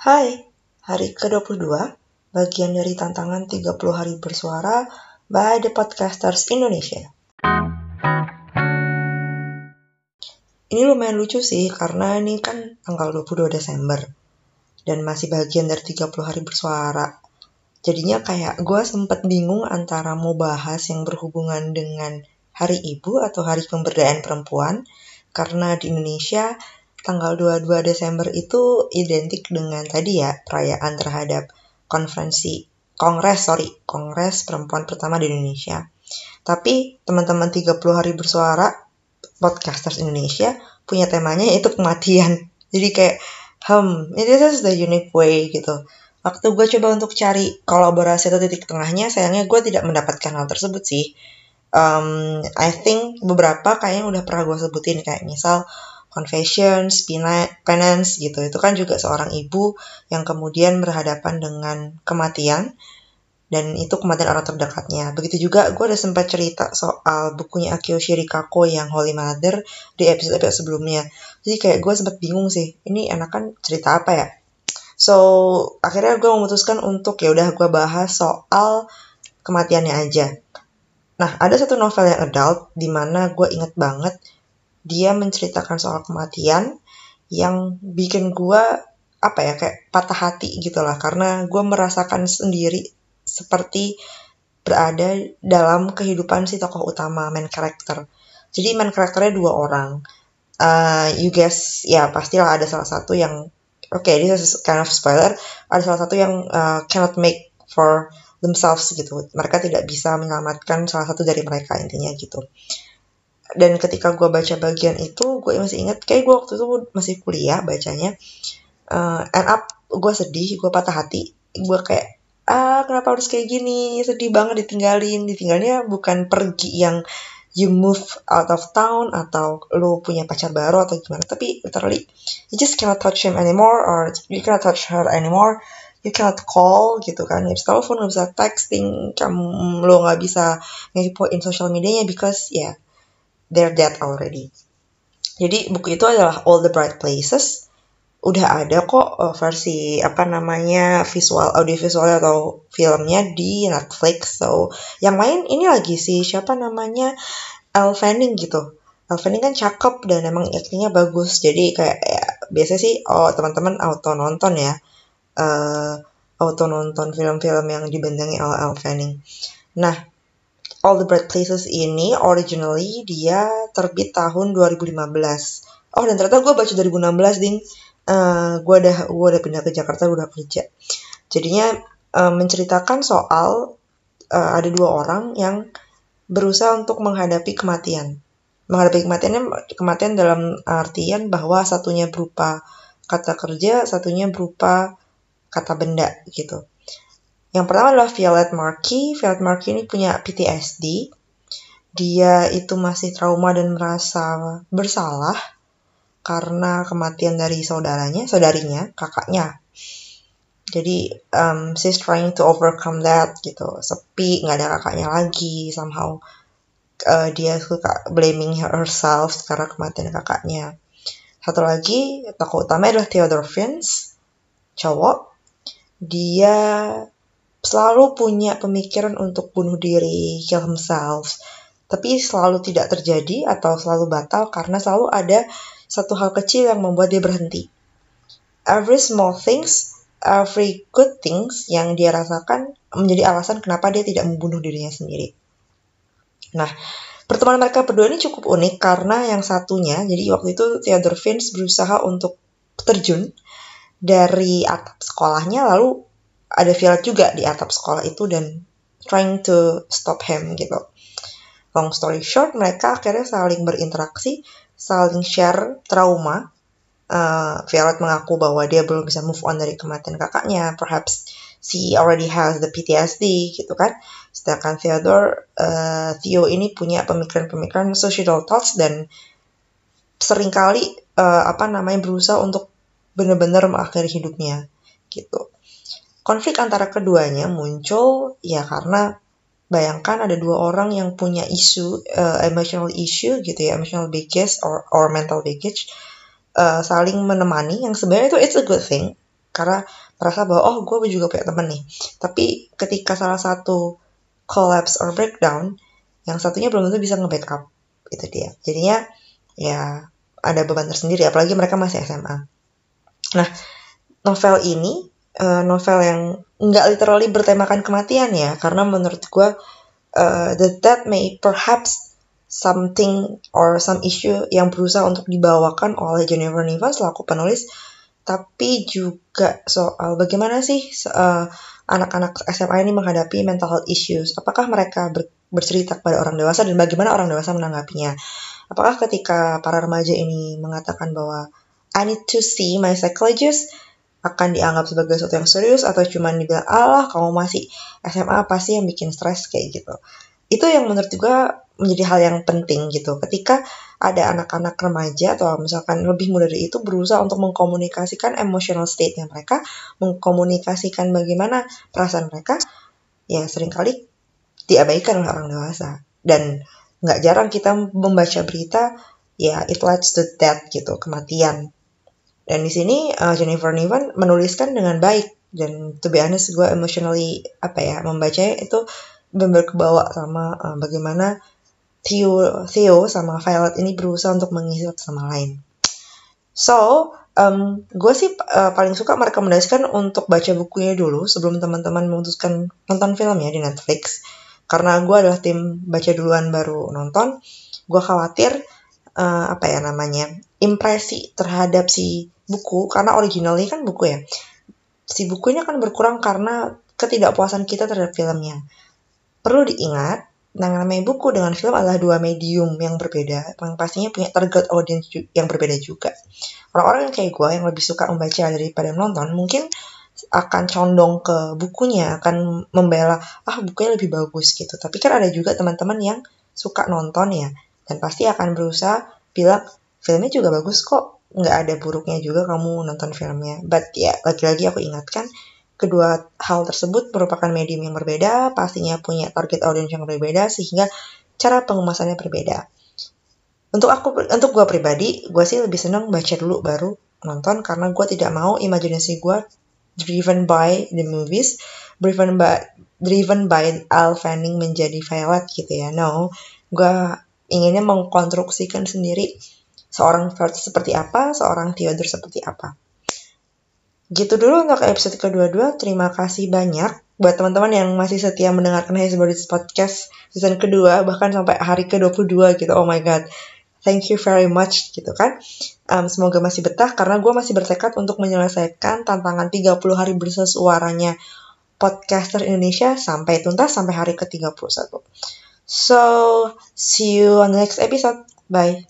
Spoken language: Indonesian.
Hai, hari ke-22, bagian dari tantangan 30 hari bersuara by The Podcasters Indonesia. Ini lumayan lucu sih, karena ini kan tanggal 22 Desember. Dan masih bagian dari 30 hari bersuara. Jadinya kayak gue sempet bingung antara mau bahas yang berhubungan dengan Hari Ibu atau Hari Pemberdayaan Perempuan. Karena di Indonesia tanggal 22 Desember itu identik dengan tadi ya perayaan terhadap konferensi Kongres, sorry, Kongres Perempuan pertama di Indonesia. Tapi teman-teman 30 hari bersuara podcasters Indonesia punya temanya yaitu kematian. Jadi kayak, hmm, ini is the unique way gitu. Waktu gue coba untuk cari kolaborasi atau titik tengahnya, sayangnya gue tidak mendapatkan hal tersebut sih. Um, I think beberapa kayaknya udah pernah gue sebutin kayak misal Confessions, Penance gitu. Itu kan juga seorang ibu yang kemudian berhadapan dengan kematian dan itu kematian orang terdekatnya. Begitu juga gue udah sempat cerita soal bukunya Akio Shirikako yang Holy Mother di episode-episode sebelumnya. Jadi kayak gue sempat bingung sih, ini enakan cerita apa ya? So, akhirnya gue memutuskan untuk ya udah gue bahas soal kematiannya aja. Nah, ada satu novel yang adult di mana gue inget banget dia menceritakan soal kematian yang bikin gue apa ya kayak patah hati gitu lah karena gue merasakan sendiri seperti berada dalam kehidupan si tokoh utama main karakter. Jadi main karakternya dua orang. Uh, you guess ya pastilah ada salah satu yang oke okay, this is kind of spoiler. Ada salah satu yang uh, cannot make for themselves gitu. Mereka tidak bisa menyelamatkan salah satu dari mereka intinya gitu dan ketika gue baca bagian itu gue masih ingat kayak gue waktu itu masih kuliah bacanya uh, end up gue sedih gue patah hati. Gue kayak ah kenapa harus kayak gini? Sedih banget ditinggalin. Ditinggalnya bukan pergi yang you move out of town atau lo punya pacar baru atau gimana tapi literally you just cannot touch him anymore or you cannot touch her anymore. You cannot call gitu kan nggak bisa telepon nggak bisa texting kamu lo nggak bisa ngepoin social medianya because ya yeah, they're dead already. Jadi buku itu adalah All the Bright Places. Udah ada kok uh, versi apa namanya visual audio visual atau filmnya di Netflix. So yang main ini lagi sih siapa namanya Elle Fanning gitu. Elle Fanning kan cakep dan emang aktingnya bagus. Jadi kayak ya, biasa sih oh teman-teman auto nonton ya. Uh, auto nonton film-film yang dibendangi oleh Elle Fanning. Nah, All the Bright Places ini originally dia terbit tahun 2015. Oh dan ternyata gue baca 2016 ding. Uh, gue udah gue udah pindah ke Jakarta gue udah kerja. Jadinya uh, menceritakan soal uh, ada dua orang yang berusaha untuk menghadapi kematian. Menghadapi kematiannya kematian dalam artian bahwa satunya berupa kata kerja, satunya berupa kata benda gitu. Yang pertama adalah Violet Markey. Violet Markey ini punya PTSD. Dia itu masih trauma dan merasa bersalah karena kematian dari saudaranya, saudarinya, kakaknya. Jadi um, she's trying to overcome that gitu. Sepi, nggak ada kakaknya lagi. Somehow uh, dia suka blaming herself karena kematian kakaknya. Satu lagi tokoh utama adalah Theodore Fins, cowok. Dia selalu punya pemikiran untuk bunuh diri, kill himself, tapi selalu tidak terjadi atau selalu batal karena selalu ada satu hal kecil yang membuat dia berhenti. Every small things, every good things yang dia rasakan menjadi alasan kenapa dia tidak membunuh dirinya sendiri. Nah, pertemuan mereka berdua ini cukup unik karena yang satunya, jadi waktu itu Theodore Vince berusaha untuk terjun dari atap sekolahnya lalu ada Violet juga di atap sekolah itu dan trying to stop him gitu. Long story short, mereka akhirnya saling berinteraksi, saling share trauma. Uh, Violet mengaku bahwa dia belum bisa move on dari kematian kakaknya. Perhaps she already has the PTSD gitu kan. Sedangkan Theodore, uh, Theo ini punya pemikiran-pemikiran social thoughts dan sering kali uh, apa namanya berusaha untuk benar-benar mengakhiri hidupnya gitu. Konflik antara keduanya muncul ya karena bayangkan ada dua orang yang punya isu uh, emotional issue gitu ya emotional baggage or or mental baggage uh, saling menemani yang sebenarnya itu it's a good thing. Karena merasa bahwa oh gue juga punya temen nih. Tapi ketika salah satu collapse or breakdown yang satunya belum tentu bisa nge-backup itu dia. Jadinya ya ada beban tersendiri apalagi mereka masih SMA nah novel ini uh, novel yang nggak literally bertemakan kematian ya karena menurut gue uh, the death may perhaps something or some issue yang berusaha untuk dibawakan oleh Jennifer Niven selaku penulis tapi juga soal bagaimana sih uh, anak-anak SMA ini menghadapi mental health issues. Apakah mereka ber, bercerita kepada orang dewasa dan bagaimana orang dewasa menanggapinya? Apakah ketika para remaja ini mengatakan bahwa I need to see my psychologist akan dianggap sebagai sesuatu yang serius atau cuma dibilang Allah kamu masih SMA apa sih yang bikin stres kayak gitu. Itu yang menurut gue menjadi hal yang penting gitu. Ketika ada anak-anak remaja atau misalkan lebih muda dari itu berusaha untuk mengkomunikasikan emotional state-nya mereka mengkomunikasikan bagaimana perasaan mereka ya sering kali diabaikan oleh orang dewasa. Dan nggak jarang kita membaca berita ya it leads to death gitu kematian dan di sini uh, Jennifer Niven menuliskan dengan baik dan to be honest gue emotionally apa ya membacanya itu benar kebawa sama uh, bagaimana Theo Theo sama Violet ini berusaha untuk mengisi sama lain. So, um, gue sih uh, paling suka merekomendasikan untuk baca bukunya dulu sebelum teman-teman memutuskan nonton filmnya di Netflix. Karena gue adalah tim baca duluan baru nonton, gue khawatir uh, apa ya namanya impresi terhadap si buku karena originalnya kan buku ya. Si buku ini akan berkurang karena ketidakpuasan kita terhadap filmnya. Perlu diingat yang namanya buku dengan film adalah dua medium yang berbeda yang pastinya punya target audience yang berbeda juga. Orang-orang yang kayak gue yang lebih suka membaca daripada menonton mungkin akan condong ke bukunya akan membela ah bukunya lebih bagus gitu. Tapi kan ada juga teman-teman yang suka nonton ya dan pasti akan berusaha bilang filmnya juga bagus kok nggak ada buruknya juga kamu nonton filmnya. But ya, lagi-lagi aku ingatkan, kedua hal tersebut merupakan medium yang berbeda, pastinya punya target audience yang berbeda, sehingga cara pengemasannya berbeda. Untuk aku, untuk gue pribadi, gue sih lebih seneng baca dulu baru nonton, karena gue tidak mau imajinasi gue driven by the movies, driven by driven by Al Fanning menjadi Violet gitu ya. No, gue inginnya mengkonstruksikan sendiri seorang Verti seperti apa, seorang Theodore seperti apa. Gitu dulu untuk episode kedua-dua. Terima kasih banyak buat teman-teman yang masih setia mendengarkan Hesbodis Podcast season kedua, bahkan sampai hari ke-22 gitu. Oh my god. Thank you very much gitu kan. Um, semoga masih betah karena gue masih bertekad untuk menyelesaikan tantangan 30 hari bersesuaranya podcaster Indonesia sampai tuntas sampai hari ke-31. So, see you on the next episode. Bye.